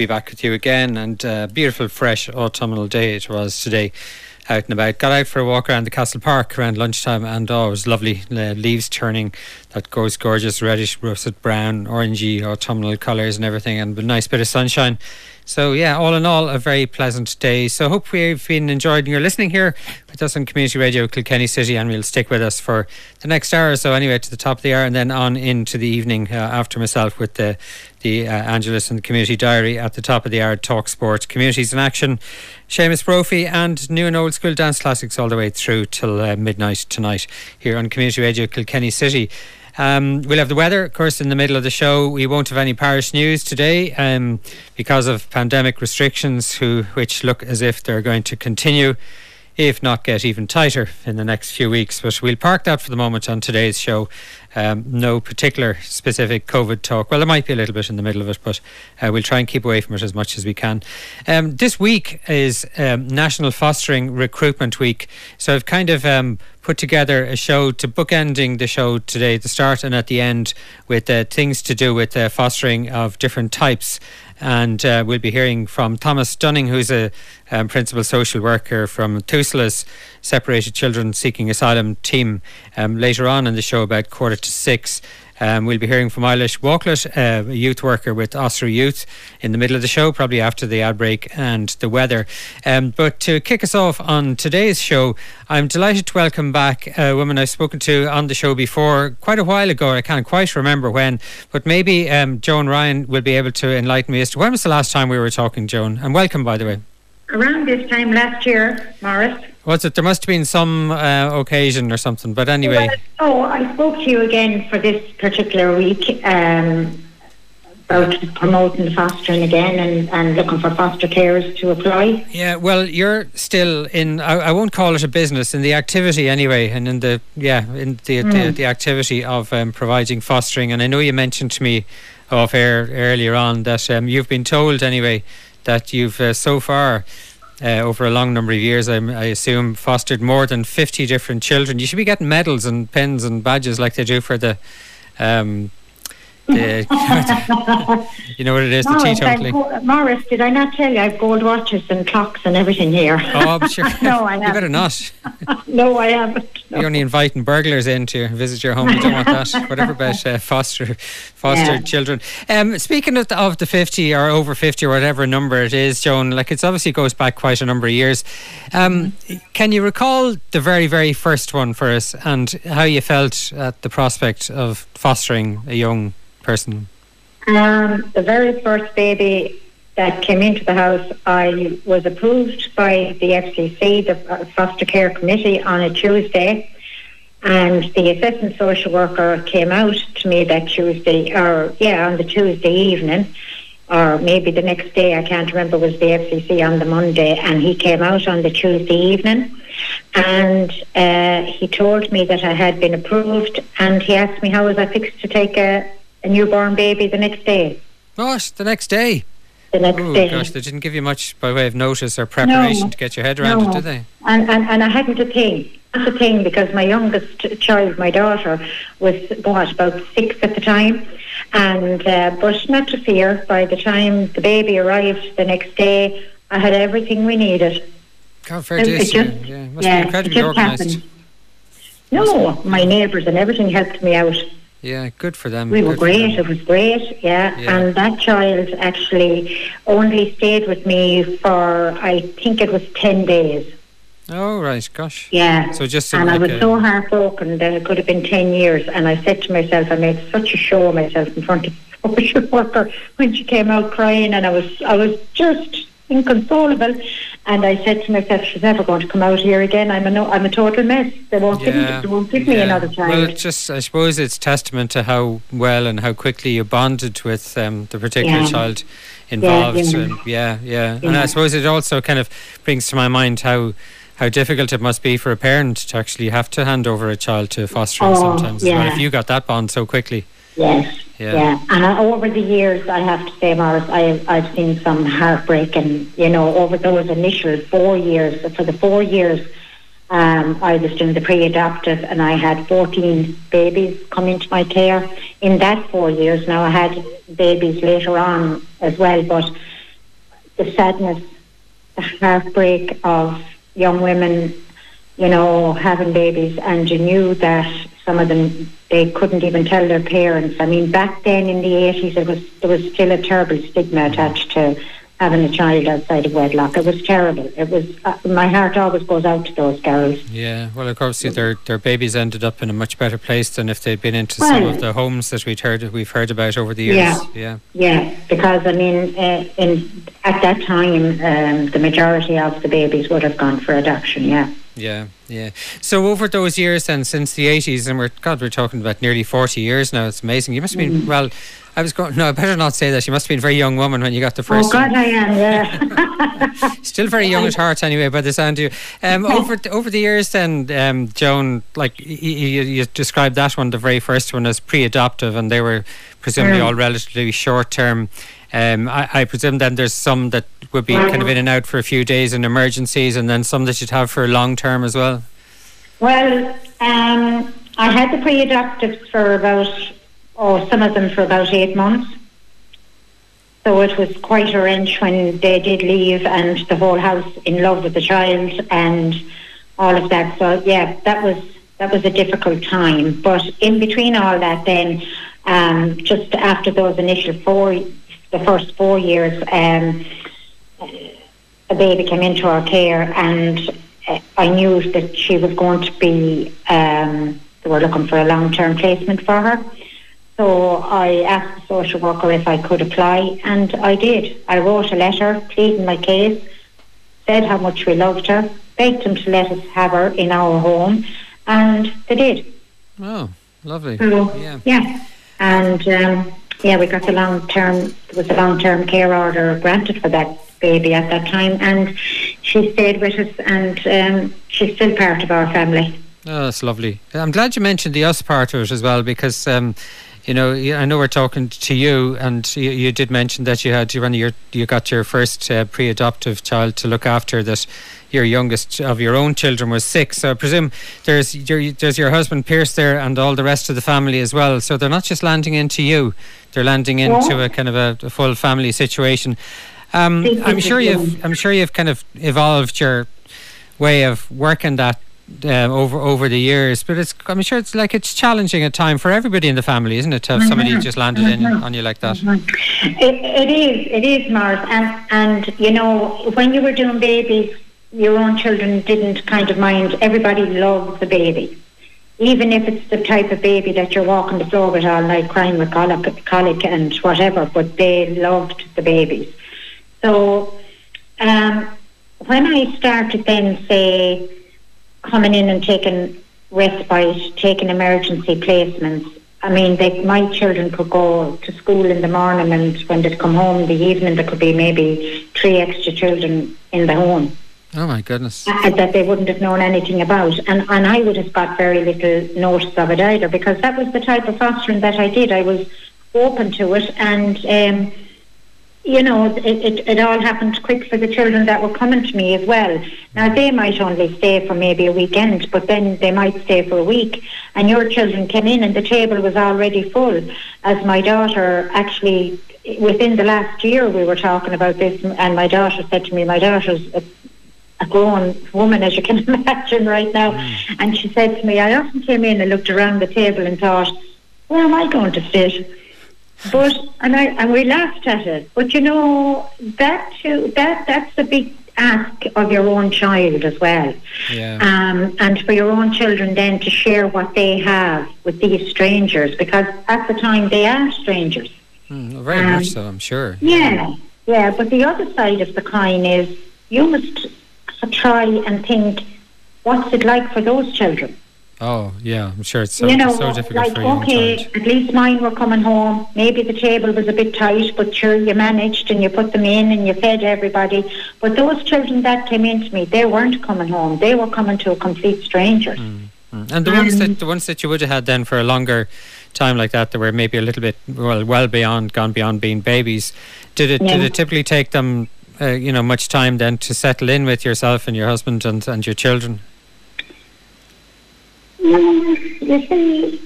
Be back with you again. And uh, beautiful, fresh autumnal day it was today out and about. Got out for a walk around the Castle Park around lunchtime, and oh, it was lovely. Uh, leaves turning, that goes gorgeous reddish, russet brown, orangey autumnal colours and everything, and a nice bit of sunshine. So yeah, all in all, a very pleasant day. So hope we've been enjoying your listening here with us on Community Radio Kilkenny City, and we'll stick with us for the next hour or so. Anyway, to the top of the hour, and then on into the evening uh, after myself with the the uh, Angelus and the Community Diary at the top of the hour. Talk sport, communities in action, Seamus Brophy, and new and old school dance classics all the way through till uh, midnight tonight here on Community Radio Kilkenny City. Um, we'll have the weather, of course, in the middle of the show. We won't have any parish news today um, because of pandemic restrictions, who, which look as if they're going to continue, if not get even tighter in the next few weeks. But we'll park that for the moment on today's show um, no particular specific COVID talk. Well, there might be a little bit in the middle of it, but uh, we'll try and keep away from it as much as we can. Um, this week is um, National Fostering Recruitment Week, so I've kind of um, put together a show to bookending the show today, the start and at the end, with uh, things to do with uh, fostering of different types and uh, we'll be hearing from Thomas Dunning, who's a um, principal social worker from TUSLA's Separated Children Seeking Asylum team um, later on in the show about quarter to six. Um, we'll be hearing from Eilish Walklett, uh, a youth worker with Ossory Youth, in the middle of the show, probably after the outbreak and the weather. Um, but to kick us off on today's show, I'm delighted to welcome back a woman I've spoken to on the show before quite a while ago. I can't quite remember when, but maybe um, Joan Ryan will be able to enlighten me as to when was the last time we were talking, Joan? And welcome, by the way. Around this time last year, Maurice. Was it? There must have been some uh, occasion or something. But anyway. Well, oh, I spoke to you again for this particular week um, about promoting fostering again and, and looking for foster carers to apply. Yeah, well, you're still in. I, I won't call it a business in the activity anyway, and in the yeah in the mm. the, the, activity of um, providing fostering. And I know you mentioned to me off air earlier on that um, you've been told anyway that you've uh, so far uh, over a long number of years, I, I, assume, fostered more than 50 different children. You should be getting medals and pins and badges like they do for the. Um, the you know what it is, Maurice, the teetotaling. Go- Maurice, did I not tell you I've gold watches and clocks and everything here? Oh, no, I haven't. You better not. no, I haven't. No. You're only inviting burglars in to visit your home. You don't want that. Whatever about uh, foster foster yeah. children. Um, speaking of the, of the 50 or over 50 or whatever number it is, Joan, like it's obviously goes back quite a number of years. Um, can you recall the very, very first one for us and how you felt at the prospect of fostering a young person? Um, the very first baby that came into the house, I was approved by the FCC, the Foster Care Committee, on a Tuesday. And the assistant social worker came out to me that Tuesday, or yeah, on the Tuesday evening, or maybe the next day, I can't remember, was the FCC on the Monday, and he came out on the Tuesday evening. And uh, he told me that I had been approved, and he asked me how was I fixed to take a, a newborn baby the next day. Gosh, the next day. The next oh, day. Gosh, they didn't give you much by way of notice or preparation no, to get your head around no. it, did they? And, and and I hadn't a thing. That's a thing because my youngest child, my daughter, was what about six at the time, and uh, but not to fear. By the time the baby arrived the next day, I had everything we needed. God, fair it, it just, yeah, must yeah, be incredibly organised. No, my neighbours and everything helped me out. Yeah, good for them. We were good for great. It was great. Yeah. Yeah. and that child actually only stayed with me for I think it was ten days. Oh right, gosh. Yeah. So just and I was so heartbroken that it could have been 10 years. And I said to myself, I made such a show of myself in front of the social worker when she came out crying, and I was, I was just inconsolable. And I said to myself, she's never going to come out here again. I'm a, no, I'm a total mess. They won't give, me, they won't give me yeah. another child. Well, it's just I suppose it's testament to how well and how quickly you bonded with um, the particular Yeah. child involved. yeah. Yeah, yeah, And I suppose it also kind of brings to my mind how how difficult it must be for a parent to actually have to hand over a child to fostering Oh, sometimes. as well. If you got that bond so quickly. Yes. Yeah. Yeah. And I, over the years, I have to say, Maurice, I, I've seen some heartbreak, and you know, over those initial four years. For the four years, um, I was doing the pre-adoptive and I had 14 babies come into my care. In that four years, now I had babies later on as well, but the sadness, the heartbreak of young women, you know, having babies, and you knew that some of them they couldn't even tell their parents. I mean, back then in the eighties, it was there was still a terrible stigma attached to having a child outside of wedlock. It was terrible. It was uh, my heart always goes out to those girls. Yeah, well, of course, their their babies ended up in a much better place than if they'd been into some of the homes that we'd heard we've heard about over the years. Yeah. yeah. Yeah, because I mean, uh, in at that time, um, the majority of the babies would have gone for adoption. Yeah. Yeah, yeah. So over those years then, since the eighties, and we're God, we're talking about nearly forty years now. It's amazing. You must have been well. I was going. No, I better not say that. You must have been a very young woman when you got the first. oh God, one. I am. Yeah. Still very young at heart, anyway. By the sound of you. Um, over over the years, then, um, Joan, like y- y- you, you described that one, the very first one, as pre-adoptive, and they were presumably Mm. all relatively short term. Um, I, I presume then there's some that would be kind of in and out for a few days in emergencies, and then some that you'd have for long term as well. Well, um, I had the pre-adoptives for about, or some of them for about eight months. So it was quite a wrench when they did leave and the whole house in love with the child and all of that. So yeah, that was that was a difficult time. But in between all that, then um, just after those initial four, the first four years, um, a baby came into our care and uh, I knew that she was going to be, um, they were looking for a long-term placement for her. So I asked the social worker if I could apply and I did. I wrote a letter pleading my case, said how much we loved her, begged them to let us have her in our home and they did. Oh, lovely. So, Yeah. yeah. And um, yeah, we got the long term, there was a long term care order granted for that baby at that time. And she stayed with us and um, she's still part of our family. Oh, that's lovely. I'm glad you mentioned the us part of it as well because, um, you know, I know we're talking to you, and you, you did mention that you had of your you got your first uh, pre-adoptive child to look after. That your youngest of your own children was six. So I presume there's your there's your husband Pierce there, and all the rest of the family as well. So they're not just landing into you; they're landing into Yeah. a kind of a, a full family situation. Um, I'm sure you've. I'm sure you've kind of evolved your way of working that um, over over the years. But it's I'm sure it's like it's challenging at time for everybody in the family, isn't it? To have somebody just landed in on you like that. It, it is, it is, Mars. And, and, you know, when you were doing babies, your own children didn't kind of mind. Everybody loves the baby. Even if it's the type of baby that you're walking the floor with all night crying with colic, colic and whatever, but they loved the babies. So um, when I started then, say, coming in and taking respite, taking emergency placements, I mean, they, my children could go to school in the morning and when they'd come home in the evening, there could be maybe three extra children in the home Oh my goodness. uh, that they wouldn't have known anything about. And, and I would have got very little notice of it either because that was the type of fostering that I did. I was open to it and, um, you know, it, it, it all happened quick for the children that were coming to me as well. Now, they might only stay for maybe a weekend, but then they might stay for a week. And your children came in and the table was already full. As my daughter actually, within the last year, we were talking about this, and my daughter said to me, my daughter's a a grown woman, as you can imagine right now. Mm. And she said to me, I often came in and looked around the table and thought, where am I going to sit? But and I and we laughed at it. But you know that too, that that's a big ask of your own child as well. Yeah. Um, and for your own children then to share what they have with these strangers because at the time they are strangers. Mm, very um, much so, I'm sure. Yeah, yeah. But the other side of the coin is you must try and think what's it like for those children. Oh yeah, I'm sure it's so, you know, so difficult like, for you. Okay, at least mine were coming home. Maybe the table was a bit tight, but sure, you managed and you put them in and you fed everybody. But those children that came into me, they weren't coming home. They were coming to a complete stranger. Mm, mm. And the um, ones that the ones that you would have had then for a longer time like that, that were maybe a little bit well well beyond gone beyond being babies. Did it yeah. did it typically take them, uh, you know, much time then to settle in with yourself and your husband and and your children? You see,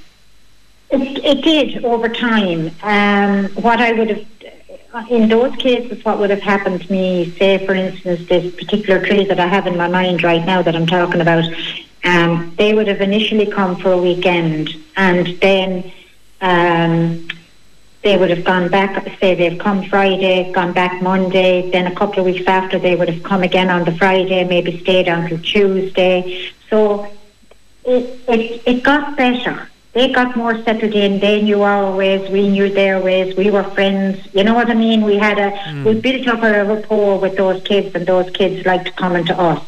it, it did over time. Um, what I would have, in those cases, what would have happened to me, say for instance, this particular tree that I have in my mind right now that I'm talking about, um, they would have initially come for a weekend and then um, they would have gone back, say they've come Friday, gone back Monday, then a couple of weeks after they would have come again on the Friday, maybe stayed until Tuesday. So it, it, it got better. They got more settled in. They knew our ways. We knew their ways. We were friends. You know what I mean? We had a mm. we built up a rapport with those kids, and those kids liked coming to us.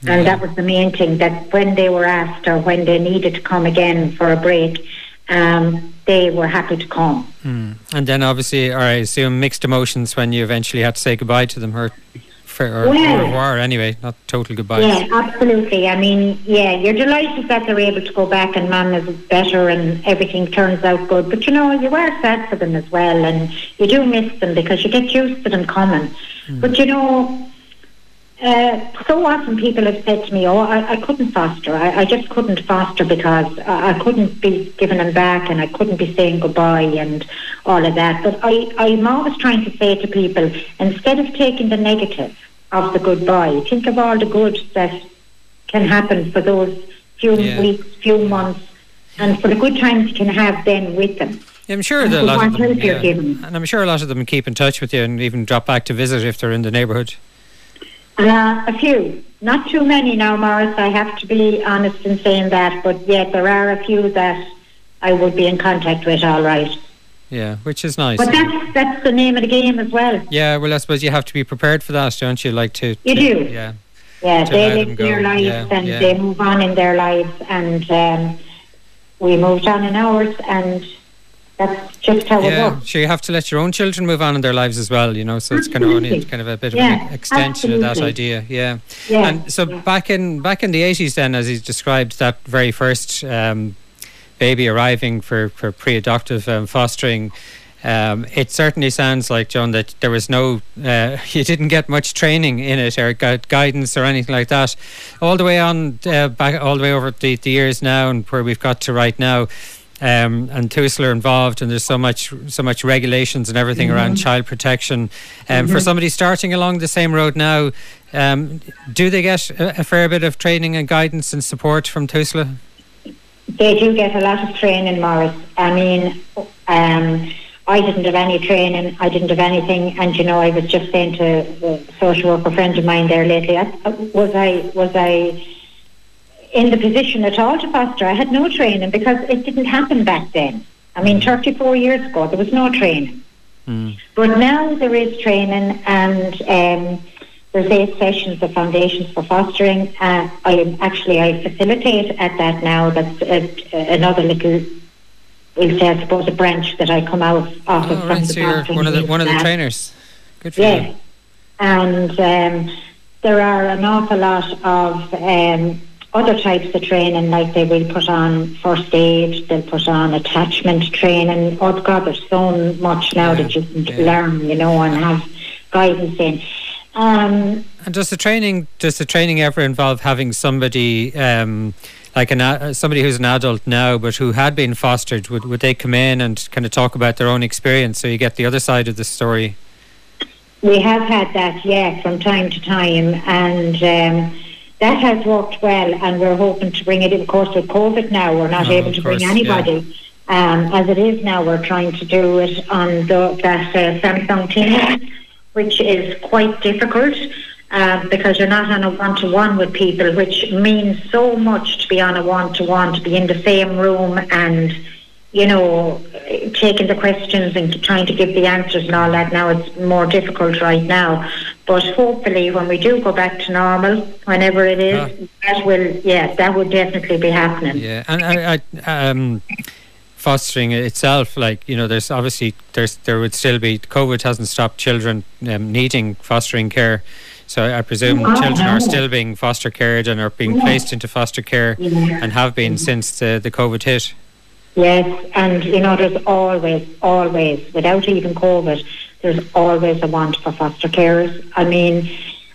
Yeah. And that was the main thing. That when they were asked or when they needed to come again for a break, um, they were happy to come. Mm. And then obviously, I assume mixed emotions when you eventually had to say goodbye to them. Hurt or, well, au revoir anyway, not total goodbye. Yeah, absolutely. I mean, yeah, you're delighted that they're able to go back and man is better and everything turns out good. But you know, you are sad for them as well, and you do miss them because you get used to them coming. Mm. But you know, uh, so often people have said to me, "Oh, I, I couldn't foster. I, I, just couldn't foster because I, I, couldn't be giving them back, and I couldn't be saying goodbye and all of that." But I, I'm always trying to say to people, instead of taking the negative, of the goodbye. Think of all the good that can happen for those few yeah. weeks, few months, and for the good times you can have then with them. Yeah, I'm sure that a lot of them, yeah. and I'm sure a lot of them keep in touch with you and even drop back to visit if they're in the neighbourhood. Uh, a few, not too many now, Maurice. I have to be honest in saying that, but yet there are a few that I would be in contact with. All right. Yeah, which is nice. But that's that's the name of the game as well. Yeah, well, I suppose you have to be prepared for that, don't you? Like to. You to, do. Yeah. Yeah, they live their lives yeah, and yeah. they move on in their lives, and um, we moved on in ours, and that's just how yeah, it works. Sure, you have to let your own children move on in their lives as well, you know. So it's kind of only kind of a bit yeah, of an extension absolutely. of that idea, yeah. yeah. And so back in back in the eighties, then, as he described that very first. Um, baby arriving for, for pre-adoptive um, fostering, um, it certainly sounds like John that there was no, uh, you didn't get much training in it or gu- guidance or anything like that. All the way on, uh, back all the way over the, the years now, and where we've got to right now. Um, and TUSLA involved, and there's so much, so much regulations and everything mm-hmm. around child protection. Um, mm-hmm. For somebody starting along the same road now, um, do they get a, a, fair bit of training and guidance and support from TUSLA? They do get a lot of training, Maurice. I mean, um, I didn't have any training. I didn't have anything, and you know, I was just saying to a social worker friend of mine there lately. I, was I was I in the position at all to foster? I had no training because it didn't happen back then. I mean, 34 years ago, there was no training. Mm. But now there is training, and um, there's eight sessions of foundations for fostering. Uh, I actually I facilitate at that now. That's another little, we'll say, I suppose, a branch that I come out of. Oh, from right, the so you're one of the one of the trainers. Good for yeah. you. and um, there are an awful lot of um, other types of training, like they will put on first aid, they'll put on attachment training. Oh God, there's so much now yeah, that you can yeah. learn, you know, and have guidance in. Um, and does the training does the training ever involve having somebody um, like an somebody who's an adult now but who had been fostered? Would would they come in and kind of talk about their own experience so you get the other side of the story? we have had that, yeah, from time to time, and um, that has worked well. And we're hoping to bring it. Of course, with COVID now, we're not able to course, bring anybody. Um, as it is now, we're trying to do it on the, that uh, Samsung Teams, which is quite difficult. Um, because you're not on a one-to-one with people, which means so much to be on a one-to-one, to be in the same room and, you know, taking the questions and trying to give the answers and all that. Now it's more difficult right now, but hopefully when we do go back to normal, whenever it is, that will, yeah, that would definitely be happening. Yeah, and I, I um, fostering itself, like you know, there's obviously there's there would still be COVID hasn't stopped children um, needing fostering care. So I presume Oh, children are still being foster cared and are being Yeah. placed into foster care Yeah. and have been since the, the COVID hit. Yes, and you know, there's always, always, without even COVID, there's always a want for foster carers. I mean,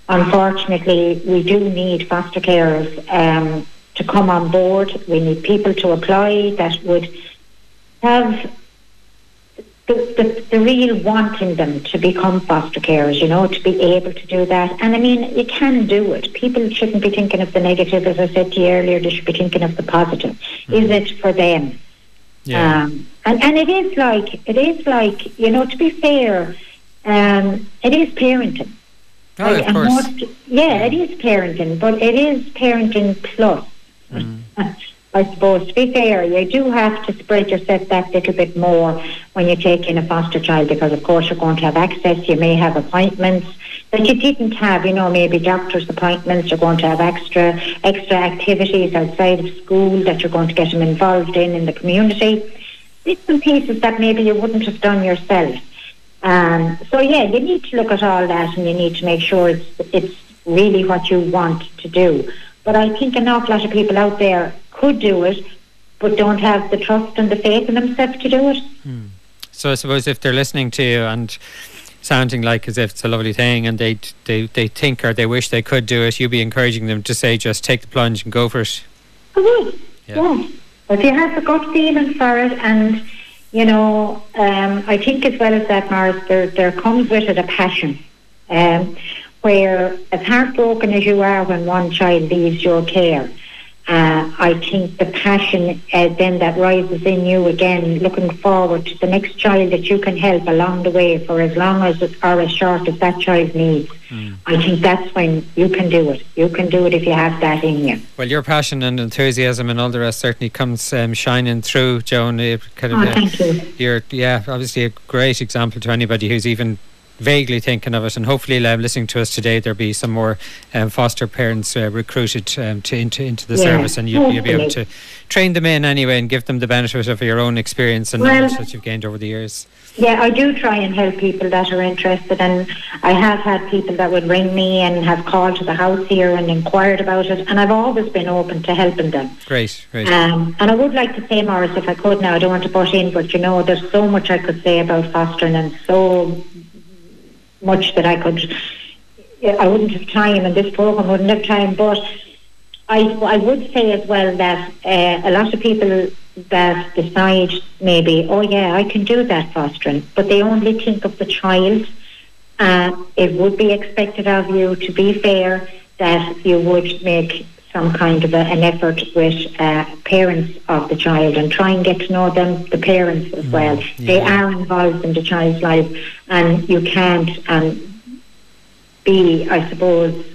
unfortunately, we do need foster carers um, to come on board. We need people to apply that would have the, the, the real want in them to become foster carers, you know, to be able to do that. And I mean, you can do it. People shouldn't be thinking of the negative, as I said to you earlier, they should be thinking of the positive. Is it for them? Yeah. Um, and, and it is like, it is like, you know, to be fair, um, it is parenting. oh, Like, of course. most- yeah, it is parenting, but it is parenting plus. Mm. I suppose to be fair, you do have to spread yourself that little bit more when you take in a foster child because, of course, you're going to have access. You may have appointments that you didn't have. You know, maybe doctor's appointments. You're going to have extra extra activities outside of school that you're going to get them involved in in the community. Bits and pieces that maybe you wouldn't have done yourself. Um, so yeah, you need to look at all that, and you need to make sure it's it's really what you want to do. But I think an awful lot of people out there could do it, but don't have the trust and the faith in themselves to do it. So I suppose if they're listening to you and sounding like as if it's a lovely thing and they they they think or they wish they could do it, you'd be encouraging them to say just take the plunge and go for it. I would. Yeah. Yeah. If you have the gut feeling for it, and you know, um, I think as well as that, Mars, there there comes with it a passion. Um, where as heartbroken as you are when one child leaves your care, uh, I think the passion uh, then that rises in you again, looking forward to the next child that you can help along the way for as long as or as short as that child needs. I think that's when you can do it. You can do it if you have that in you. Well, your passion and enthusiasm and all the rest certainly comes um, shining through, Joan. Uh, kind of, Oh, uh, thank you. you're yeah, obviously a great example to anybody who's even vaguely thinking of it. And hopefully, listening to us today, there'll be some more um, foster parents uh, recruited um, to into into the Yeah, service, and you'll, you'll be able to train them in anyway and give them the benefit of your own experience and Well- knowledge that you've gained over the years. Yeah, I do try and help people that are interested, and I have had people that would ring me and have called to the house here and inquired about it, and I've always been open to helping them. Great, great. Um, and I would like to say, Maurice, if I could now, I don't want to butt in, but you know, there's so much I could say about fostering and so much that I could, I wouldn't have time, and this program wouldn't have time, but I, I would say as well that uh, a lot of people that decide maybe, oh yeah, I can do that fostering, but they only think of the child. Uh, it would be expected of you, to be fair, that you would make some kind of a, an effort with uh, parents of the child and try and get to know them, the parents as well. They are involved in the child's life, and you can't um, be, I suppose,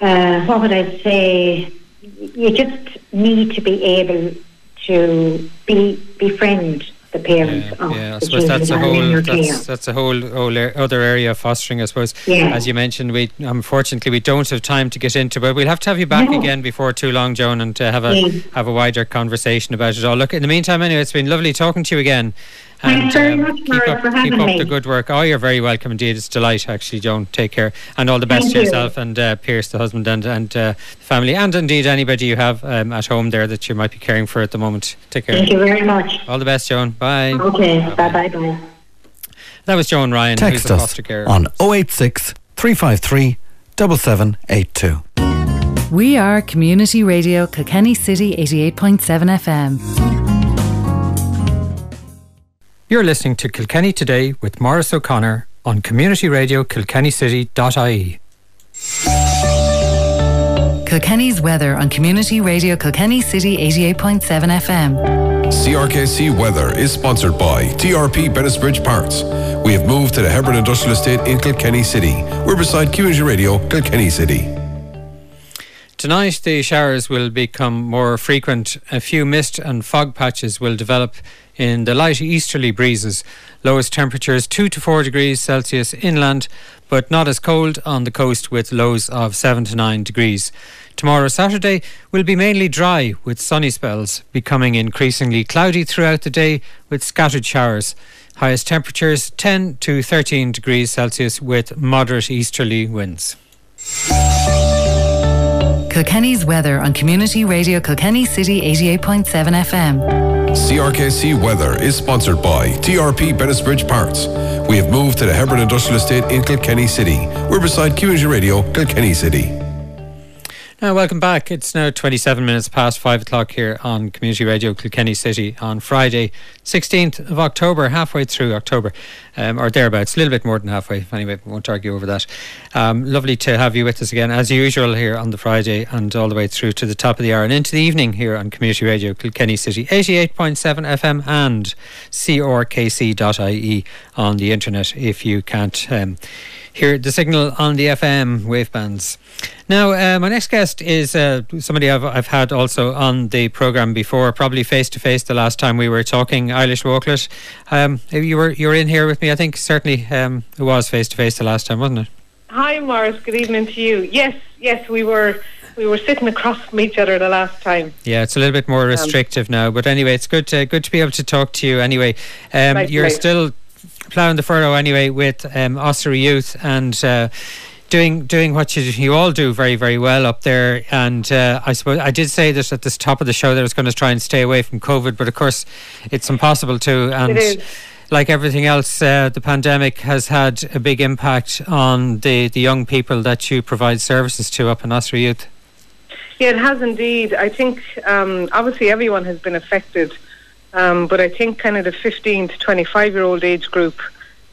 uh, what would I say? You just need to be able to be befriend the parents Yeah, of yeah. I suppose that's a that are in whole that's that's a whole, other area of fostering. I suppose, Yeah. as you mentioned, we unfortunately we don't have time to get into, but we'll have to have you back No. again before too long, Joan, and to have a Yeah. have a wider conversation about it all. Look, in the meantime, anyway, it's been lovely talking to you again. And Thanks very much, keep Mara, up, for keep up me. the good work. Oh, you're very welcome indeed. It's a delight, actually, Joan. Take care, and all the best Thank to you. yourself and uh, Pierce, the husband, and and uh, the family, and indeed anybody you have um, at home there that you might be caring for at the moment. Take care. Thank you very much. All the best, Joan. Bye. Okay, bye bye bye. That was Joan Ryan, Text who's us foster carer. on 086 353 7782. We are Community Radio Kilkenny City 88.7 FM. You're listening to Kilkenny Today with Maurice O'Connor on Community Radio Kilkennycity.ie. Kilkenny's weather on Community Radio Kilkenny City 88.7 FM. CRKC Weather is sponsored by TRP Bennettsbridge Parts. We have moved to the Hebron Industrial Estate in Kilkenny City. We're beside Community Radio Kilkenny City. Tonight, the showers will become more frequent. A few mist and fog patches will develop in the light easterly breezes. Lowest temperatures 2 to 4 degrees Celsius inland, but not as cold on the coast with lows of 7 to 9 degrees. Tomorrow, Saturday, will be mainly dry with sunny spells, becoming increasingly cloudy throughout the day with scattered showers. Highest temperatures 10 to 13 degrees Celsius with moderate easterly winds. Kilkenny's weather on Community Radio Kilkenny City 88.7 FM. CRKC Weather is sponsored by TRP Bennettsbridge Parts. We have moved to the Hebron Industrial Estate in Kilkenny City. We're beside Community Radio Kilkenny City. Now, welcome back. It's now 27 minutes past 5 o'clock here on Community Radio Kilkenny City on Friday, 16th of October, halfway through October, um, or thereabouts, a little bit more than halfway. Anyway, we won't argue over that. Um, lovely to have you with us again, as usual, here on the Friday and all the way through to the top of the hour and into the evening here on Community Radio Kilkenny City, 88.7 FM and crkc.ie on the internet if you can't. Um, hear the signal on the FM wave bands. Now, uh, my next guest is uh, somebody I've, I've had also on the programme before, probably face to face the last time we were talking, Eilish Wauchlet. Um, you were you were in here with me, I think certainly um, it was face to face the last time, wasn't it? Hi, Maurice. Good evening to you. Yes, yes, we were we were sitting across from each other the last time. Yeah, it's a little bit more um, restrictive um, now, but anyway, it's good to good to be able to talk to you. Anyway, um, you're still ploughing the furrow anyway with um, Ossory Youth and. Uh, doing doing what you, you all do very very well up there. And uh, I suppose I did say this at the top of the show that I was going to try and stay away from COVID but of course it's impossible to. And like everything else uh, the pandemic has had a big impact on the, the young people that you provide services to up in Ossory Youth. Yeah it has indeed. I think um, obviously everyone has been affected um, but I think kind of the 15 to 25 year old age group,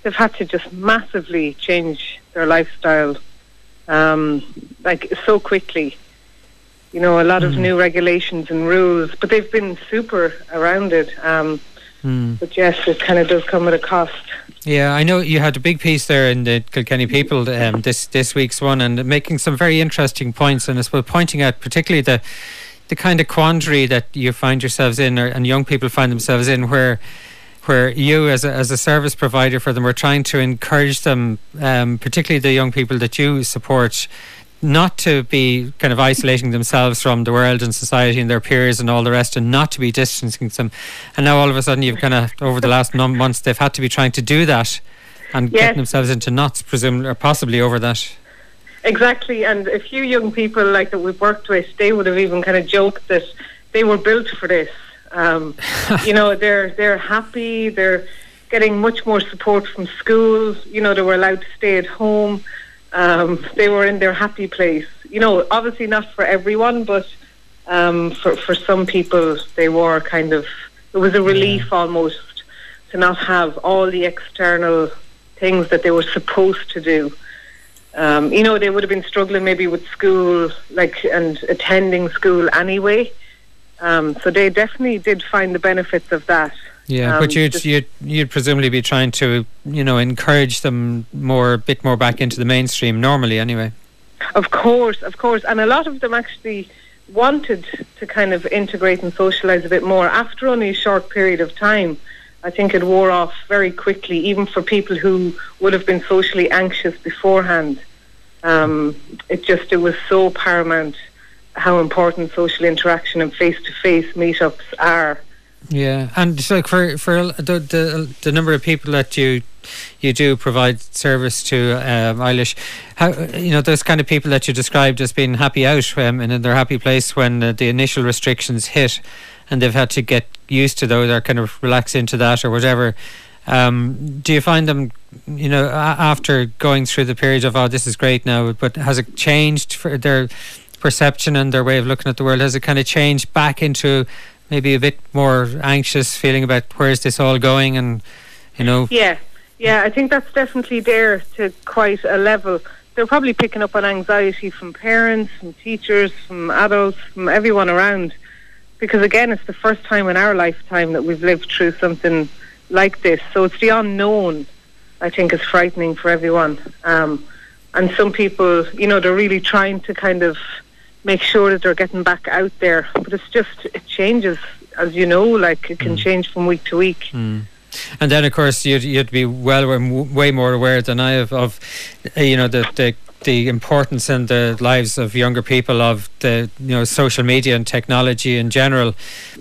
they've had to just massively change their lifestyle, um, like so quickly. You know, a lot mm. of new regulations and rules, but they've been super around it. Um, mm. But yes, it kind of does come at a cost. Yeah, I know you had a big piece there in the Kilkenny People um, this this week's one, and making some very interesting points, and I suppose pointing out particularly the the kind of quandary that you find yourselves in, or, and young people find themselves in, where where you as a, as a service provider for them are trying to encourage them, um, particularly the young people that you support, not to be kind of isolating themselves from the world and society and their peers and all the rest, and not to be distancing them. And now all of a sudden, you've kind of over the last months, they've had to be trying to do that and yes. getting themselves into knots, presumably or possibly over that. Exactly, and a few young people like that we've worked with, they would have even kind of joked that they were built for this. Um, you know, they're they're happy. They're getting much more support from schools. You know, they were allowed to stay at home. Um, they were in their happy place. You know, obviously not for everyone, but um, for for some people, they were kind of. It was a relief yeah. almost to not have all the external things that they were supposed to do um, you know, they would have been struggling maybe with school, like, and attending school anyway. Um, so they definitely did find the benefits of that. Yeah, um, but you'd, you'd you'd presumably be trying to you know encourage them more, a bit more back into the mainstream normally, anyway. Of course, of course, and a lot of them actually wanted to kind of integrate and socialise a bit more after only a short period of time. I think it wore off very quickly, even for people who would have been socially anxious beforehand. Um, it just it was so paramount how important social interaction and face-to-face meetups are. Yeah, and like for for the, the the number of people that you you do provide service to, um, Eilish, how you know those kind of people that you described as being happy out um, and in their happy place when uh, the initial restrictions hit and they've had to get used to those or kind of relax into that or whatever. Um, do you find them, you know, after going through the period of oh, this is great now, but has it changed for their perception and their way of looking at the world? Has it kind of changed back into maybe a bit more anxious feeling about where's this all going and, you know? Yeah, Yeah, I think that's definitely there to quite a level. They're probably picking up on anxiety from parents, from teachers, from adults, from everyone around. Because again, it's the first time in our lifetime that we've lived through something like this. So it's the unknown, I think, is frightening for everyone. Um, and some people, you know, they're really trying to kind of make sure that they're getting back out there. But it's just, it changes, as you know, like it can mm. change from week to week. Mm. And then, of course, you'd, you'd be well way more aware than I have of, you know, the, the the importance in the lives of younger people of the you know social media and technology in general,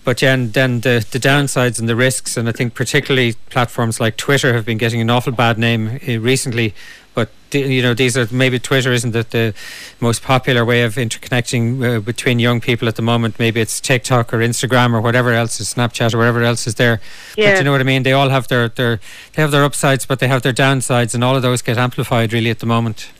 but then then the the downsides and the risks, and I think particularly platforms like Twitter have been getting an awful bad name uh, recently. But you know these are maybe Twitter isn't the, the most popular way of interconnecting uh, between young people at the moment. Maybe it's TikTok or Instagram or whatever else is Snapchat or whatever else is there. Yeah. But you know what I mean? They all have their, their they have their upsides, but they have their downsides, and all of those get amplified really at the moment.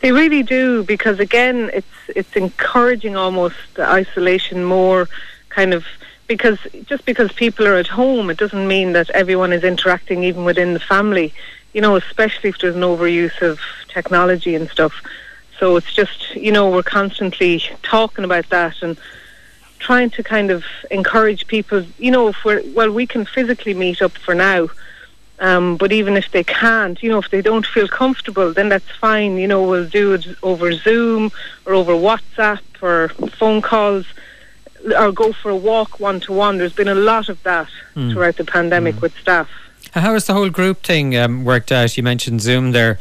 They really do because again, it's it's encouraging almost isolation more, kind of because just because people are at home, it doesn't mean that everyone is interacting even within the family. You know, especially if there's an overuse of technology and stuff. So it's just you know we're constantly talking about that and trying to kind of encourage people. You know, if we're well, we can physically meet up for now um, but even if they can't, you know, if they don't feel comfortable, then that's fine. You know, we'll do it over Zoom or over WhatsApp or phone calls or go for a walk one to one. There's been a lot of that mm. throughout the pandemic mm. with staff. How has the whole group thing um, worked out? You mentioned Zoom there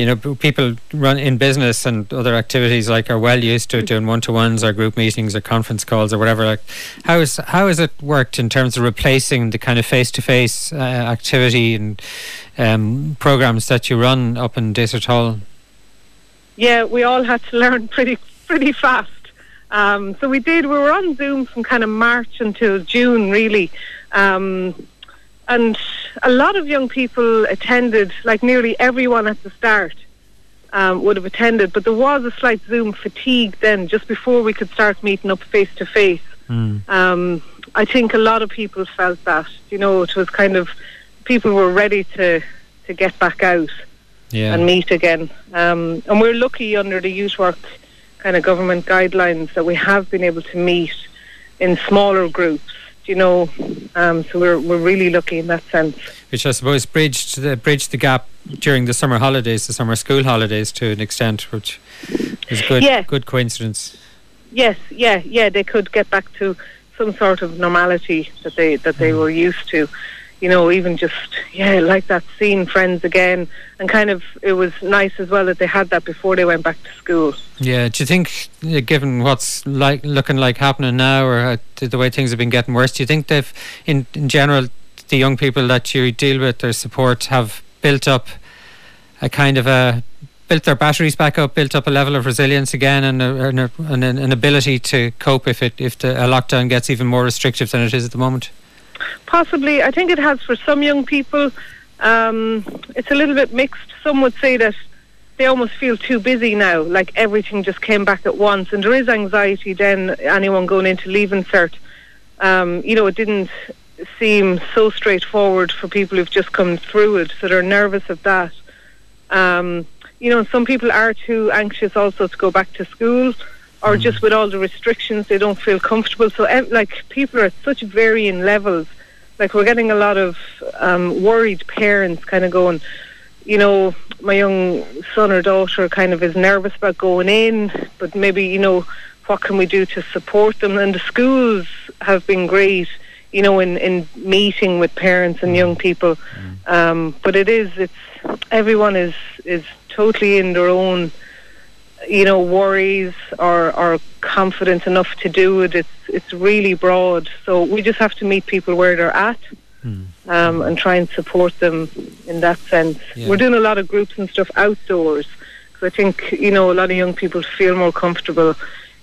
you know, people run in business and other activities like are well used to doing one to ones or group meetings or conference calls or whatever. Like, how is how has it worked in terms of replacing the kind of face to face activity and um, programs that you run up in Desart Hall? Yeah, we all had to learn pretty pretty fast. Um, so we did. We were on Zoom from kind of March until June, really. Um, and a lot of young people attended, like nearly everyone at the start um, would have attended, but there was a slight Zoom fatigue then, just before we could start meeting up face to face. I think a lot of people felt that. You know, it was kind of people were ready to to get back out yeah. and meet again. Um, and we're lucky under the youth work kind of government guidelines that we have been able to meet in smaller groups you know. Um, so we're we're really lucky in that sense. Which I suppose bridged the bridged the gap during the summer holidays, the summer school holidays, to an extent, which is good. Yeah. Good coincidence. Yes, yeah, yeah. They could get back to some sort of normality that they that they were used to you know, even just yeah, like that seeing friends again, and kind of it was nice as well that they had that before they went back to school. Yeah, do you think, given what's like looking like happening now, or uh, the way things have been getting worse, do you think they've, in in general, the young people that you deal with, their support, have built up a kind of a built their batteries back up, built up a level of resilience again, and, a, and, a, and an ability to cope if it if the, a lockdown gets even more restrictive than it is at the moment. Possibly, I think it has for some young people. Um, it's a little bit mixed. Some would say that they almost feel too busy now, like everything just came back at once, and there is anxiety. Then anyone going into Leaving Cert, um, you know, it didn't seem so straightforward for people who've just come through it, so they're nervous of that. Um, you know, some people are too anxious also to go back to school or mm. just with all the restrictions, they don't feel comfortable. So, like, people are at such varying levels. Like, we're getting a lot of um, worried parents kind of going, you know, my young son or daughter kind of is nervous about going in, but maybe, you know, what can we do to support them? And the schools have been great, you know, in, in meeting with parents and young people. Mm. Um, but it is, it's, everyone is, is totally in their own you know, worries or, or confidence enough to do it. It's it's really broad. So we just have to meet people where they're at. Hmm. Um, and try and support them in that sense. Yeah. We're doing a lot of groups and stuff outdoors because I think you know a lot of young people feel more comfortable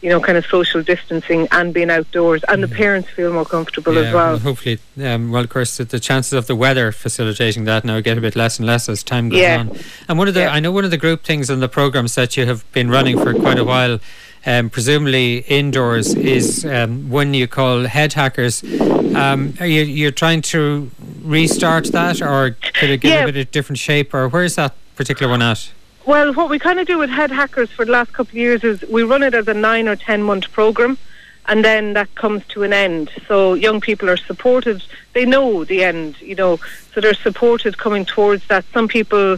you know, kind of social distancing and being outdoors, and the mm. parents feel more comfortable yeah, as well. well hopefully, um, well, of course, the, the, chances of the weather facilitating that now get a bit less and less as time goes yeah. on. And one of the, yeah. I know one of the group things in the programs that you have been running for quite a while. Um, presumably indoors is um, one you call head hackers. Um, are you, you're trying to restart that, or could it give Yeah. a bit of different shape, or where's that particular one at? Well, what we kind of do with Head Hackers for the last couple of years is we run it as a nine or ten month program, and then that comes to an end. So young people are supported; they know the end, you know, so they're supported coming towards that. Some people,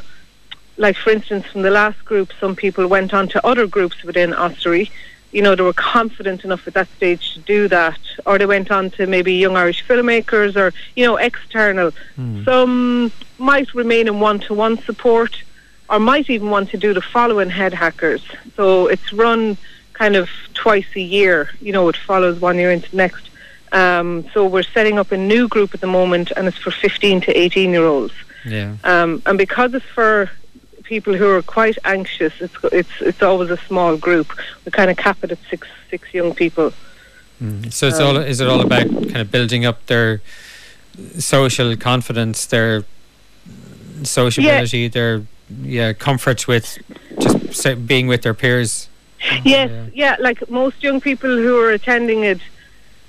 like for instance, from the last group, some people went on to other groups within Ossory. You know, they were confident enough at that stage to do that, or they went on to maybe Young Irish Filmmakers, or you know, external. Hmm. Some might remain in one-to-one support or might even want to do the following head hackers. So it's run kind of twice a year. You know, it follows one year into next. Um, so we're setting up a new group at the moment, and it's for 15 to 18 year olds. Yeah. Um, and because it's for people who are quite anxious, it's it's it's always a small group. We kind of cap it at six six young people. Mm. So it's all is it all about kind of building up their social confidence, their sociability, their yeah comfort with just being with their peers. Yes, Yeah. yeah. Like most young people who are attending it,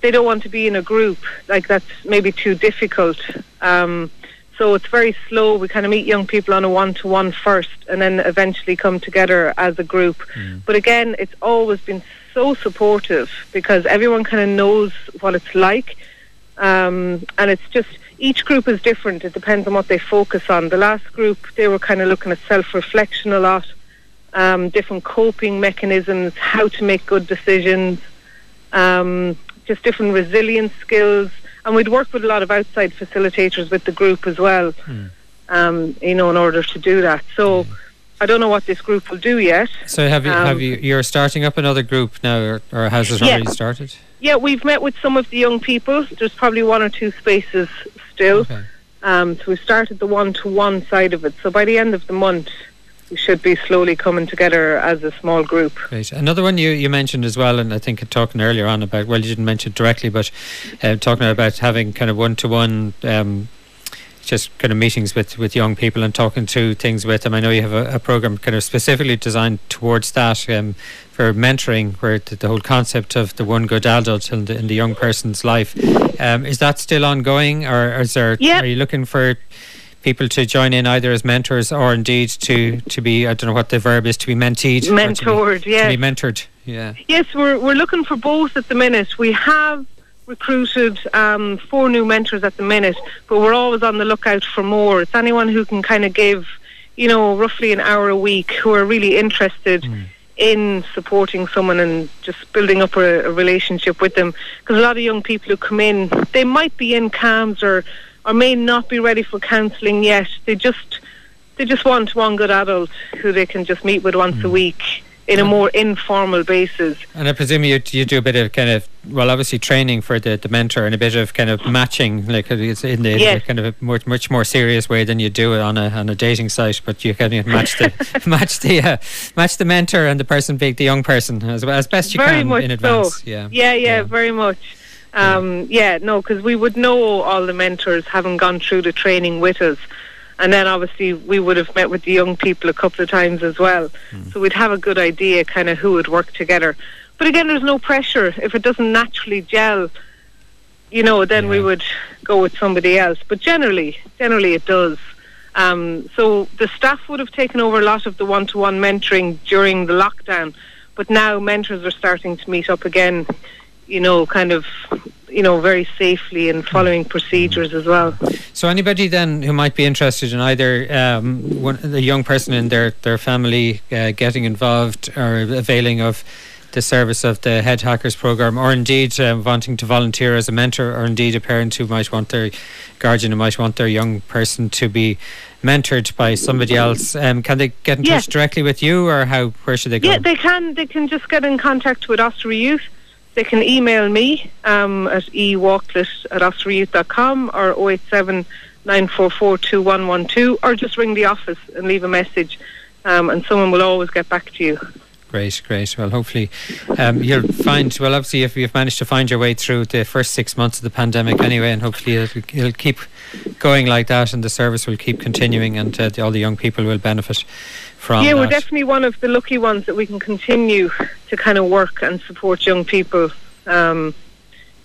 they don't want to be in a group. Like that's maybe too difficult. Um, so it's very slow. We kind of meet young people on a one-to-one first, and then eventually come together as a group. But again, it's always been so supportive because everyone kind of knows what it's like, um, and it's just each group is different. It depends on what they focus on. The last group, they were kind of looking at self-reflection a lot um, different coping mechanisms, how to make good decisions, um, just different resilience skills. And we'd work with a lot of outside facilitators with the group as well, um, you know, in order to do that. So I don't know what this group will do yet. So have you Um, have you you're starting up another group now, or, or has it Yeah. already started? Yeah, we've met with some of the young people. There's probably one or two spaces still. Okay. Um, so we started the one-to-one side of it. So by the end of the month, we should be slowly coming together as a small group. Great. Another one you, you mentioned as well, and I think talking earlier on about, well, you didn't mention it directly, but uh, talking about having kind of one to one, just kind of meetings with, with young people and talking to things with them. I know you have a, a program kind of specifically designed towards that um, for mentoring, where the, the whole concept of the one good adult in the, in the young person's life. Um, is that still ongoing, or is there? Yeah. Are you looking for? People to join in either as mentors or indeed to, to be I don't know what the verb is to be menteed or to be- Mentored, yes. to be mentored. Yeah. Yes, we're we're looking for both at the minute. We have recruited um, four new mentors at the minute, but we're always on the lookout for more. It's anyone who can kind of give, you know, roughly an hour a week, who are really interested in supporting someone and just building up a, a relationship with them. Because a lot of young people who come in, they might be in CAMHS or or may not be ready for counselling yet. They just they just want one good adult who they can just meet with once a week in a more informal basis. And I presume you you do a bit of kind of well, obviously training for the, the mentor and a bit of kind of matching, like it's in the, Yes. kind of a more, much more serious way than you do it on a on a dating site. But you can match the match the uh, match the mentor and the person being the young person as well as best you very can much in advance. so. Yeah. yeah, yeah, very much. Um, yeah, no, because we would know all the mentors having gone through the training with us. And then obviously we would have met with the young people a couple of times as well. So we'd have a good idea kind of who would work together. But again, there's no pressure. If it doesn't naturally gel, you know, then we would go with somebody else. But generally, generally it does. Um, so the staff would have taken over a lot of the one-to-one mentoring during the lockdown, but now mentors are starting to meet up again. You know, kind of, you know, very safely and following procedures as well. So anybody then who might be interested in either um, one, the young person in their their family uh, getting involved or availing of the service of the Head Hackers program, or indeed um, wanting to volunteer as a mentor, or indeed a parent who might want their guardian who might want their young person to be mentored by somebody else, um, can they get in Yeah. touch directly with you, or how? Where should they go? Yeah, they can. They can just get in contact with Ossory Youth. They can email me um, at ewalklett at or 087 944 2112 or just ring the office and leave a message um, and someone will always get back to you. Great, great. Well, hopefully um, you'll find. Well, obviously, if you've managed to find your way through the first six months of the pandemic, anyway, and hopefully it'll, it'll keep going like that, and the service will keep continuing, and uh, all the young people will benefit from. yeah, we're definitely one of the lucky ones that we can continue to kind of work and support young people. Um,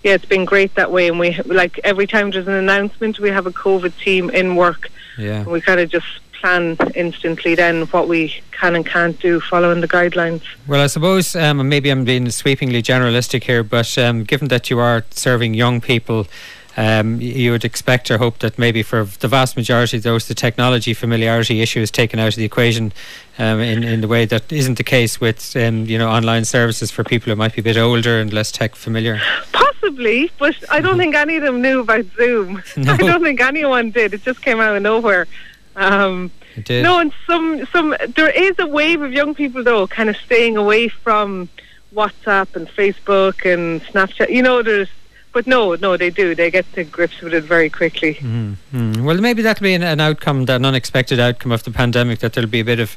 yeah, it's been great that way. And we like every time there's an announcement, we have a COVID team in work. Yeah. And we kind of just plan instantly then what we can and can't do following the guidelines. Well, I suppose um, maybe I'm being sweepingly generalistic here, but um, given that you are serving young people um, you would expect or hope that maybe for the vast majority of those, the technology familiarity issue is taken out of the equation um, in, in the way that isn't the case with um, you know online services for people who might be a bit older and less tech familiar. Possibly, but I don't think any of them knew about Zoom. No. I don't think anyone did. It just came out of nowhere. Um, no, and some some there is a wave of young people though, kind of staying away from WhatsApp and Facebook and Snapchat. You know, there's but no, no, they do. They get to grips with it very quickly. Mm-hmm. Well, maybe that'll be an, an, outcome, an unexpected outcome of the pandemic, that there'll be a bit of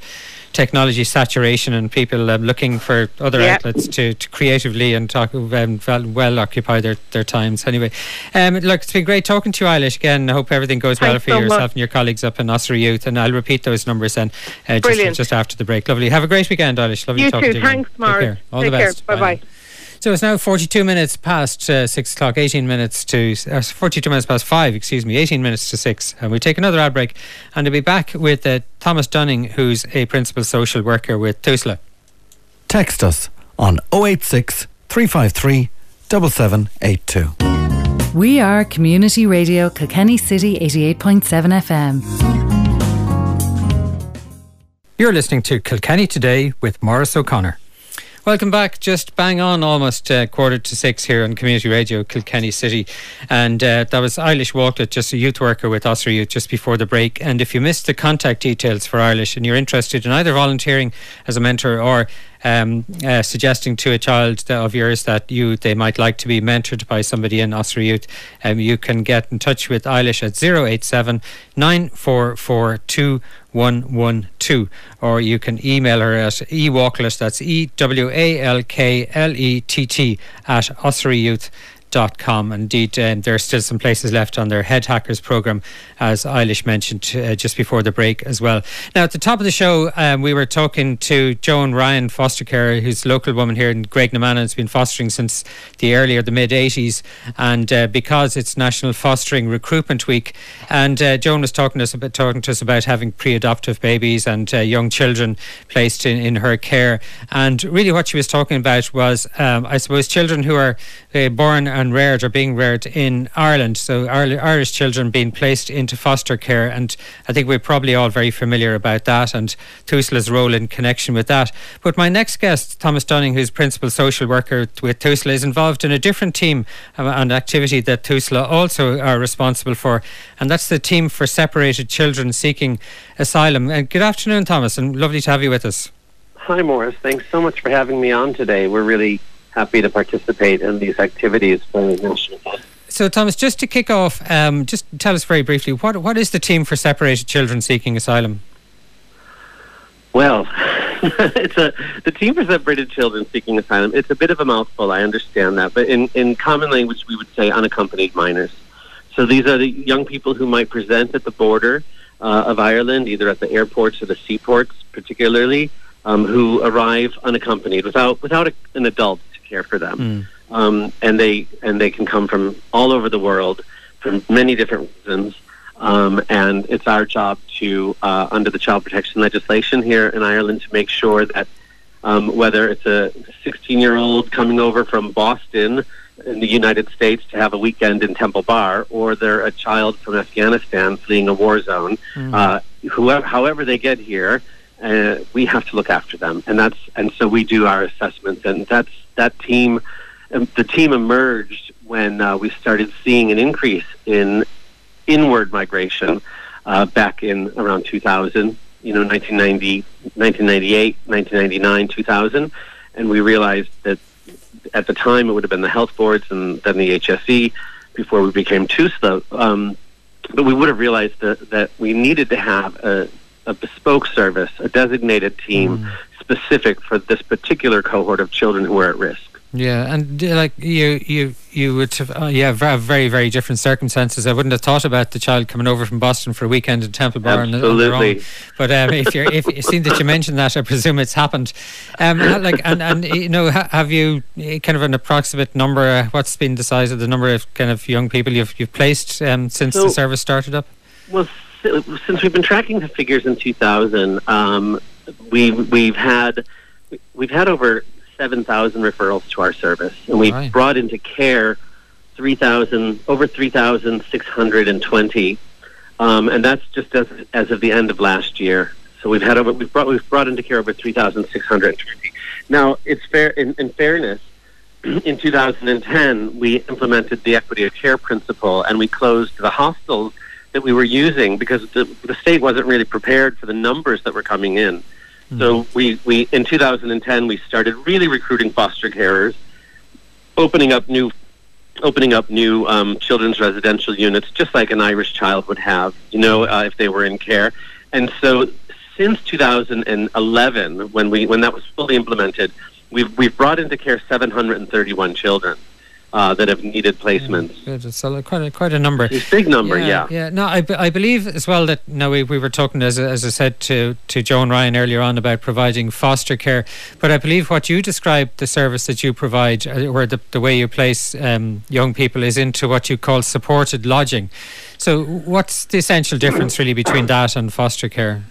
technology saturation and people um, looking for other yeah. outlets to, to creatively and talk um, well occupy their, their times. Anyway, um, look, it's been great talking to you, Eilish. Again, I hope everything goes Thanks well for so yourself much. and your colleagues up in Ossory Youth. And I'll repeat those numbers then uh, just, just, after the break. Lovely. Have a great weekend, Eilish. Lovely you talking too. to you. Thanks, Mark. All Take the best. Bye bye. So it's now 42 minutes past uh, 6 o'clock, 18 minutes to, uh, 42 minutes past 5, excuse me, 18 minutes to 6. And we take another ad break and we'll be back with uh, Thomas Dunning, who's a principal social worker with TUSLA. Text us on 086 353 7782. We are Community Radio Kilkenny City 88.7 FM. You're listening to Kilkenny Today with Maurice O'Connor. Welcome back. Just bang on, almost uh, quarter to six here on Community Radio, Kilkenny City, and uh, that was Eilish Walklett, just a youth worker with Ossory Youth, just before the break. And if you missed the contact details for Eilish and you're interested in either volunteering as a mentor or um, uh, suggesting to a child of yours that you they might like to be mentored by somebody in Ossory Youth, um, you can get in touch with Eilish at 087 944 112 or you can email her at ewalklett that's e-w-a-l-k-l-e-t-t at ossoryyouth.com Com. Indeed, um, there are still some places left on their Head Hackers program, as Eilish mentioned uh, just before the break as well. Now, at the top of the show, um, we were talking to Joan Ryan, foster carer, who's a local woman here in Graiguenamanagh, has been fostering since the early the mid 80s. And uh, because it's National Fostering Recruitment Week, and uh, Joan was talking to us about, talking to us about having pre adoptive babies and uh, young children placed in, in her care. And really, what she was talking about was, um, I suppose, children who are uh, born and reared or being reared in Ireland. So Irish children being placed into foster care, and I think we're probably all very familiar about that and TUSLA's role in connection with that. But my next guest, Thomas Dunning, who's principal social worker with TUSLA, is involved in a different team um, and activity that TUSLA also are responsible for, and that's the team for separated children seeking asylum. And good afternoon, Thomas, and lovely to have you with us. Hi, Maurice. Thanks so much for having me on today. We're really happy to participate in these activities for the National So, Thomas, just to kick off, um, just tell us very briefly what what is the team for separated children seeking asylum? Well, it's a the team for separated children seeking asylum. It's a bit of a mouthful. I understand that, but in in common language, we would say unaccompanied minors. So these are the young people who might present at the border uh, of Ireland, either at the airports or the seaports, particularly, um, who arrive unaccompanied without without a, an adult care for them. Mm. Um, and they and they can come from all over the world for many different reasons. Um, and it's our job to, uh, under the child protection legislation here in Ireland, to make sure that um, whether it's a 16-year-old coming over from Boston in the United States to have a weekend in Temple Bar, or they're a child from Afghanistan fleeing a war zone, Mm. uh, whoever, however they get here, uh, we have to look after them, and that's and so we do our assessments, and that's that team. um, The team emerged when uh, we started seeing an increase in inward migration uh, back in around 2000, you know, 1990, 1998, 1999, 2000, and we realized that at the time it would have been the health boards and then the HSE before we became TUSLA. Um, but we would have realized that, that we needed to have a, a bespoke service, a designated team specific for this particular cohort of children who are at risk. Yeah, and uh, like you, you, you would have, uh, yeah, very, very different circumstances. I wouldn't have thought about the child coming over from Boston for a weekend in Temple Bar own. But um, if you're, if you seem that you mentioned that, I presume it's happened. Um, like, and and you know, have you eh, kind of an approximate number? Uh, what's been the size of the number of kind of young people you've you've placed um, since so, the service started up? Well, since we've been tracking the figures in 2000, um, we we've had we've had over 7,000 referrals to our service, and we've right. brought into care 3,000, over 3,620, um, and that's just as, as of the end of last year. So we've had over, we've brought, we've brought into care over 3,620. Now, it's fair, in, in fairness, in 2010, we implemented the equity of care principle, and we closed the hostels that we were using because the, the state wasn't really prepared for the numbers that were coming in. So hmm. we, we in 2010 we started really recruiting foster carers, opening up new opening up new um, children's residential units, just like an Irish child would have, you know, uh, if they were in care. And so since 2011, when we when that was fully implemented, we've we've brought into care 731 children uh, that have needed placements. Yeah, good. It's a, quite a, quite a number. It's a big number, yeah. Yeah, yeah. no, I, I believe as well that now we, we were talking as, as I said to to Joan Ryan earlier on about providing foster care, but I believe what you described the service that you provide, uh, or the the way you place um, young people is into what you call supported lodging. So, what's the essential difference really between that and foster care?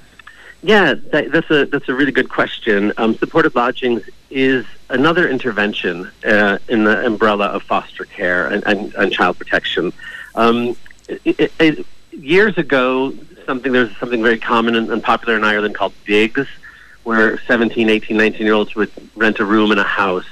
Yeah, that, that's a that's a really good question. Um, supported lodging is another intervention uh, in the umbrella of foster care and, and, and child protection. Um, it, it, years ago, something there's something very common and, and, popular in Ireland called digs, where 17, 18, 19 year olds would rent a room in a house.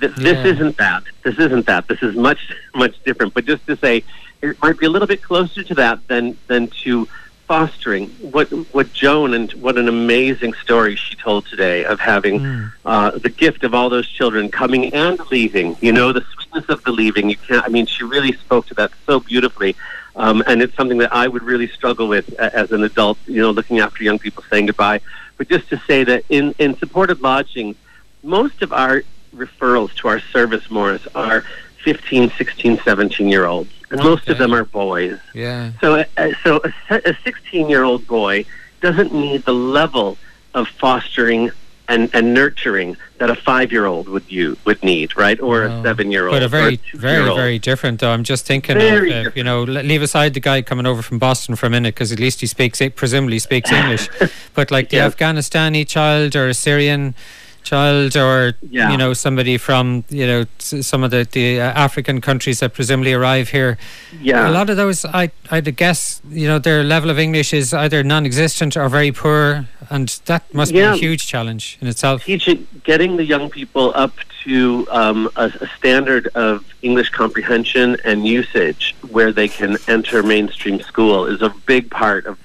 Th- yeah. This isn't that. This isn't that. This is much much different. But just to say, it might be a little bit closer to that than than to fostering what what Joan and what an amazing story she told today of having mm. uh, the gift of all those children coming and leaving. You know, the sweetness of the leaving. You can't. I mean, she really spoke to that so beautifully. Um, and it's something that I would really struggle with as an adult, you know, looking after young people saying goodbye. But just to say that in, in supported lodging, most of our referrals to our service, Maurice, are 15, 16, 17 year olds and okay. most of them are boys. Yeah. So, uh, so a 16 year old boy doesn't need the level of fostering and, and nurturing that a five year old would you would need, right? Or no. a seven year old. But a very, a very, very different. Though I'm just thinking, of, uh, you know, leave aside the guy coming over from Boston for a minute because at least he speaks, presumably speaks English. but like the yeah. Afghanistani child or a Syrian child or yeah. you know somebody from you know some of the, the uh, African countries that presumably arrive here yeah a lot of those I I'd guess you know their level of English is either non-existent or very poor and that must yeah. be a huge challenge in itself teaching getting the young people up to um, a, a standard of English comprehension and usage where they can enter mainstream school is a big part of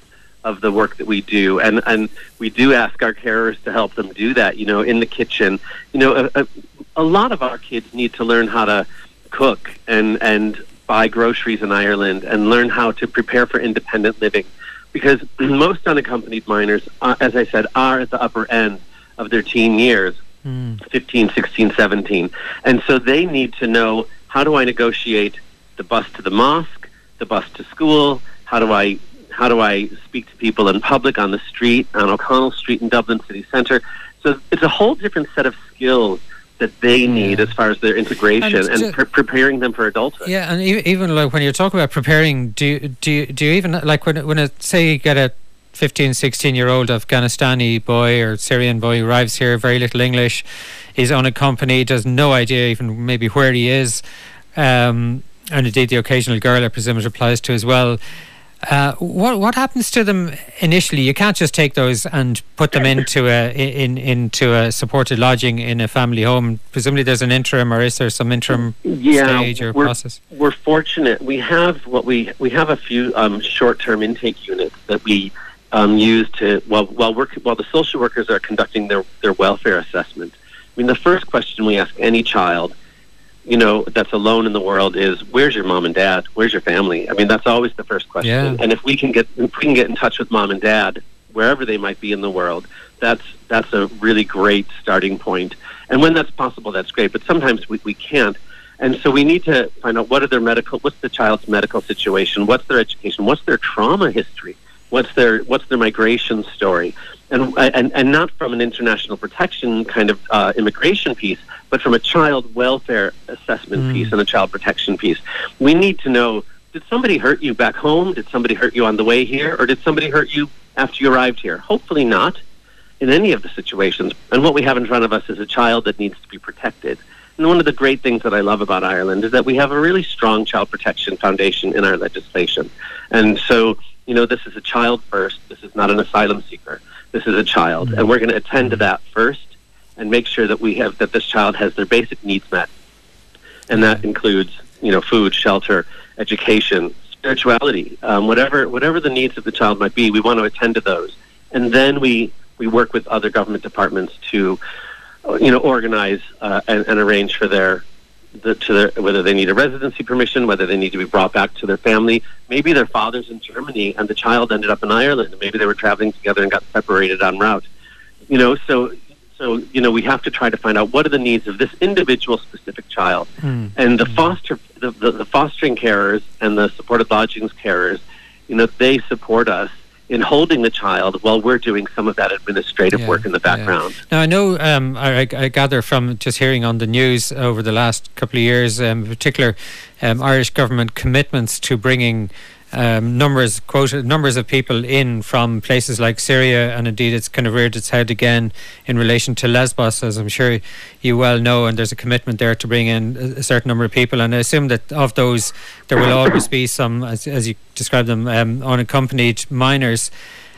of the work that we do, and and we do ask our carers to help them do that. You know, in the kitchen. You know, a, a, a lot of our kids need to learn how to cook and and buy groceries in Ireland and learn how to prepare for independent living, because most unaccompanied minors, uh, as I said, are at the upper end of their teen years. Mm. 15, 16, 17. And so they need to know how do I negotiate the bus to the mosque, the bus to school, how do I how do I speak to people in public on the street, on O'Connell Street in Dublin city centre? So it's a whole different set of skills that they need as far as their integration and, and pre- preparing them for adulthood. Yeah, and even like when you're talking about preparing, do you, do you, do you even like when when it, say you get a 15, 16 year old Afghanistani boy or Syrian boy arrives here, very little English, is unaccompanied, has no idea even maybe where he is, um, and indeed the occasional girl, I presume, it applies to as well. Uh, what what happens to them initially? You can't just take those and put them into a in into a supported lodging in a family home. Presumably, there's an interim, or is there some interim yeah, stage or we're, process? We're fortunate. We have what we we have a few um, short-term intake units that we um, use to while while work while the social workers are conducting their their welfare assessment. I mean, the first question we ask any child you know, that's alone in the world is where's your mom and dad? Where's your family? I mean, that's always the first question. Yeah. And if we can get if we can get in touch with mom and dad wherever they might be in the world, that's that's a really great starting point. And when that's possible, that's great. But sometimes we, we can't. And so we need to find out what are their medical, what's the child's medical situation, what's their education, what's their trauma history, what's their what's their migration story, and and and not from an international protection kind of uh, immigration piece, but from a child welfare assessment mm. piece and a child protection piece. We need to know: did somebody hurt you back home? Did somebody hurt you on the way here, or did somebody hurt you after you arrived here? Hopefully not in any of the situations. And what we have in front of us is a child that needs to be protected. And one of the great things that I love about Ireland is that we have a really strong child protection foundation in our legislation. And so, you know, this is a child first. This is not an asylum seeker. This is a child. And we're going to attend to that first and make sure that we have that this child has their basic needs met. And that includes, you know, food, shelter, education, spirituality, um, whatever whatever the needs of the child might be, we want to attend to those. And then we we work with other government departments to you know, organize uh, and, and, arrange for their, the, to their, whether they need a residency permission, whether they need to be brought back to their family. Maybe their father's in Germany and the child ended up in Ireland. Maybe they were traveling together and got separated en route. You know, so so you know we have to try to find out what are the needs of this individual specific child, mm. and the foster the, the, the fostering carers and the supported lodgings carers, you know, they support us in holding the child while we're doing some of that administrative yeah, work in the background. Yeah. Now, I know, um, I, I, gather from just hearing on the news over the last couple of years, um, in particular, um, Irish government commitments to bringing um, numbers quoted numbers of people in from places like Syria, and indeed it's kind of reared its head again in relation to Lesbos, as I'm sure you well know. And there's a commitment there to bring in a certain number of people, and I assume that of those there will always be some, as, as you described them, um, unaccompanied minors.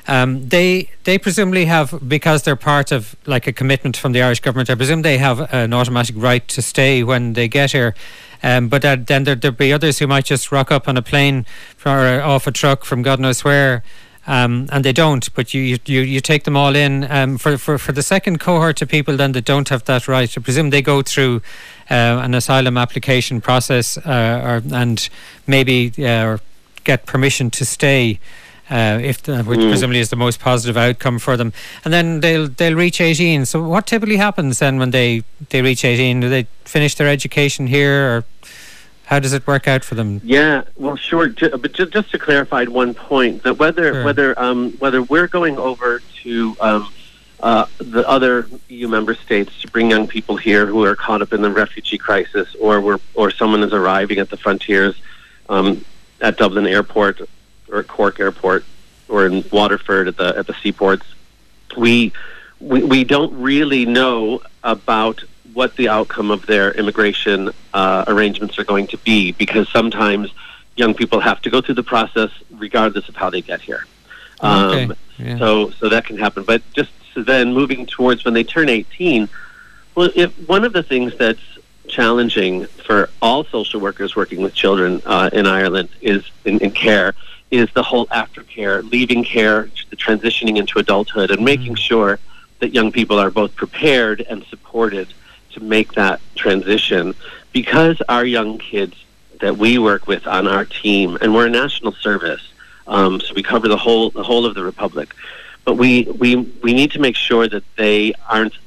Um, they they presumably have because they're part of like a commitment from the Irish government. I presume they have an automatic right to stay when they get here. Um, but uh, then there, there'd be others who might just rock up on a plane or off a truck from God knows where. Um, and they don't, but you, you, you take them all in. Um, for, for, for the second cohort of people then that don't have that right, I presume they go through uh, an asylum application process uh, or, and maybe uh, get permission to stay uh, if the, which mm. presumably is the most positive outcome for them. And then they'll they'll reach 18. So what typically happens then when they, they reach 18? Do they finish their education here or how does it work out for them? Yeah, well, sure. But just to clarify one point, that whether sure. whether um, whether we're going over to um, uh, the other EU member states to bring young people here who are caught up in the refugee crisis, or we're, or someone is arriving at the frontiers um, at Dublin Airport or at Cork Airport or in Waterford at the at the seaports, we we, we don't really know about what the outcome of their immigration uh, arrangements are going to be because sometimes young people have to go through the process regardless of how they get here. Okay. Um, yeah. So so that can happen. But just so then moving towards when they turn 18, well, if one of the things that's challenging for all social workers working with children uh, in Ireland is in, in care is the whole aftercare, leaving care, the transitioning into adulthood, and making mm. sure that young people are both prepared and supported to make that transition. Because our young kids that we work with on our team, and we're a national service, um, so we cover the whole the whole of the republic. But we, we we need to make sure that they aren't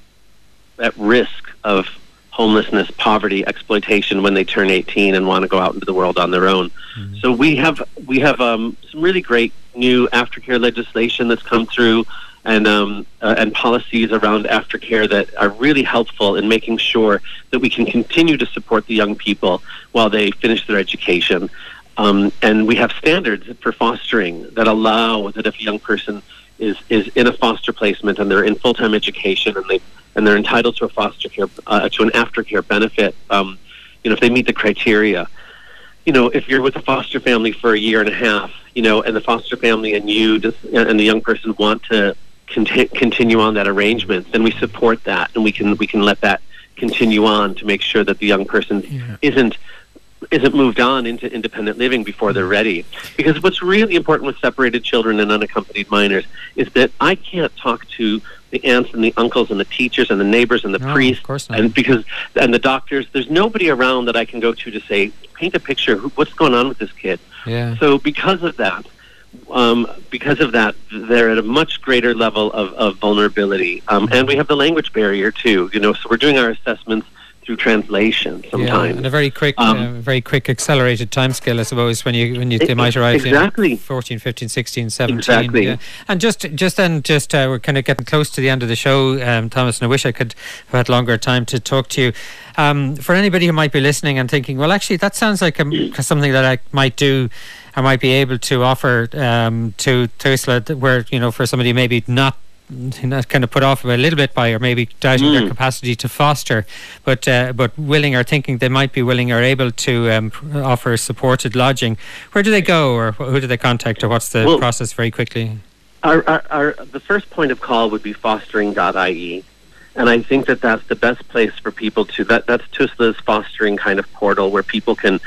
at risk of homelessness, poverty, exploitation when they turn 18 and want to go out into the world on their own. Mm-hmm. So we have we have um, some really great new aftercare legislation that's come through, and um, uh, and policies around aftercare that are really helpful in making sure that we can continue to support the young people while they finish their education. Um, and we have standards for fostering that allow that if a young person is is in a foster placement and they're in full time education and they and they're entitled to a foster care uh, to an aftercare benefit. Um, you know, if they meet the criteria. You know, if you're with a foster family for a year and a half, you know, and the foster family and you just, and the young person want to conti- continue on that arrangement, then we support that, and we can we can let that continue on to make sure that the young person yeah. isn't isn't moved on into independent living before they're ready. Because what's really important with separated children and unaccompanied minors is that I can't talk to the aunts and the uncles and the teachers and the neighbors and the no, priests and because and the doctors. There's nobody around that I can go to to say paint a picture. What's going on with this kid? Yeah. So because of that, um, because of that, they're at a much greater level of, of vulnerability. Um, and we have the language barrier too. You know, so we're doing our assessments through translation sometimes. Yeah, and a very quick, Um, uh, very quick accelerated timescale, I suppose, when you when you they might arrive exactly. in 14, 15, 16, 17. Exactly. Yeah. And just just then, just uh, we're kind of getting close to the end of the show, um, Thomas, and I wish I could have had longer time to talk to you. Um, for anybody who might be listening and thinking, well, actually, that sounds like a, something that I might do. I might be able to offer um, to to that where you know, for somebody maybe not not kind of put off a little bit by or maybe doubting their Mm. capacity to foster, but uh, but willing or thinking they might be willing or able to um, offer supported lodging. Where do they go, or who do they contact, or what's the Well- process? Very quickly. Our, our, our, the first point of call would be fostering.ie. And I think that that's the best place for people to, that, that's TUSLA's fostering kind of portal where people can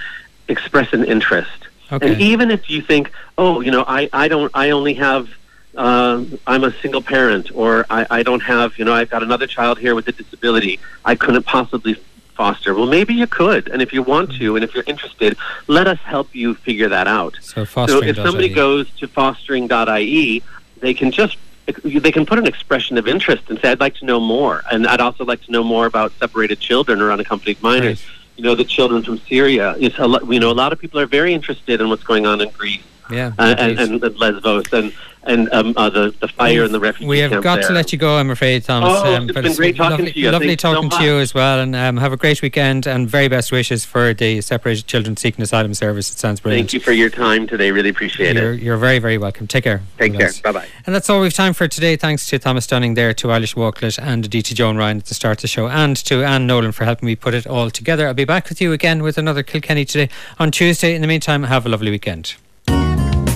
express an interest. Okay. And even if you think, oh, you know, I, I don't, I only have, uh, I'm a single parent, or I, I don't have, you know, I've got another child here with a disability. I couldn't possibly foster. Well, maybe you could, and if you want to, and if you're interested, let us help you figure that out. So So if somebody goes to fostering.ie, they can just they can put an expression of interest and say, "I'd like to know more," and I'd also like to know more about separated children or unaccompanied minors. Right. You know, the children from Syria. It's a lot, you know, a lot of people are very interested in what's going on in Greece yeah. uh, and, and, and Lesbos and and um, uh, the the fire and the refugee We have got there. to let you go, I'm afraid, Thomas. Oh, it's but been great talking lovely, to you. Lovely Thanks so talking to you as well, and um, have a great weekend. And very best wishes for the Separated Children Seeking Asylum Service. It sounds brilliant. Thank you for your time today. Really appreciate You're, it. you're very, very welcome. Take care. Take care. Bye bye. And that's all we've time for today. Thanks to Thomas Dunning there, to Eilish Walklett and Aditi Joan Ryan at the start of the show, and to Anne Nolan for helping me put it all together. I'll be back with you again with another Kilkenny today on Tuesday. In the meantime, have a lovely weekend.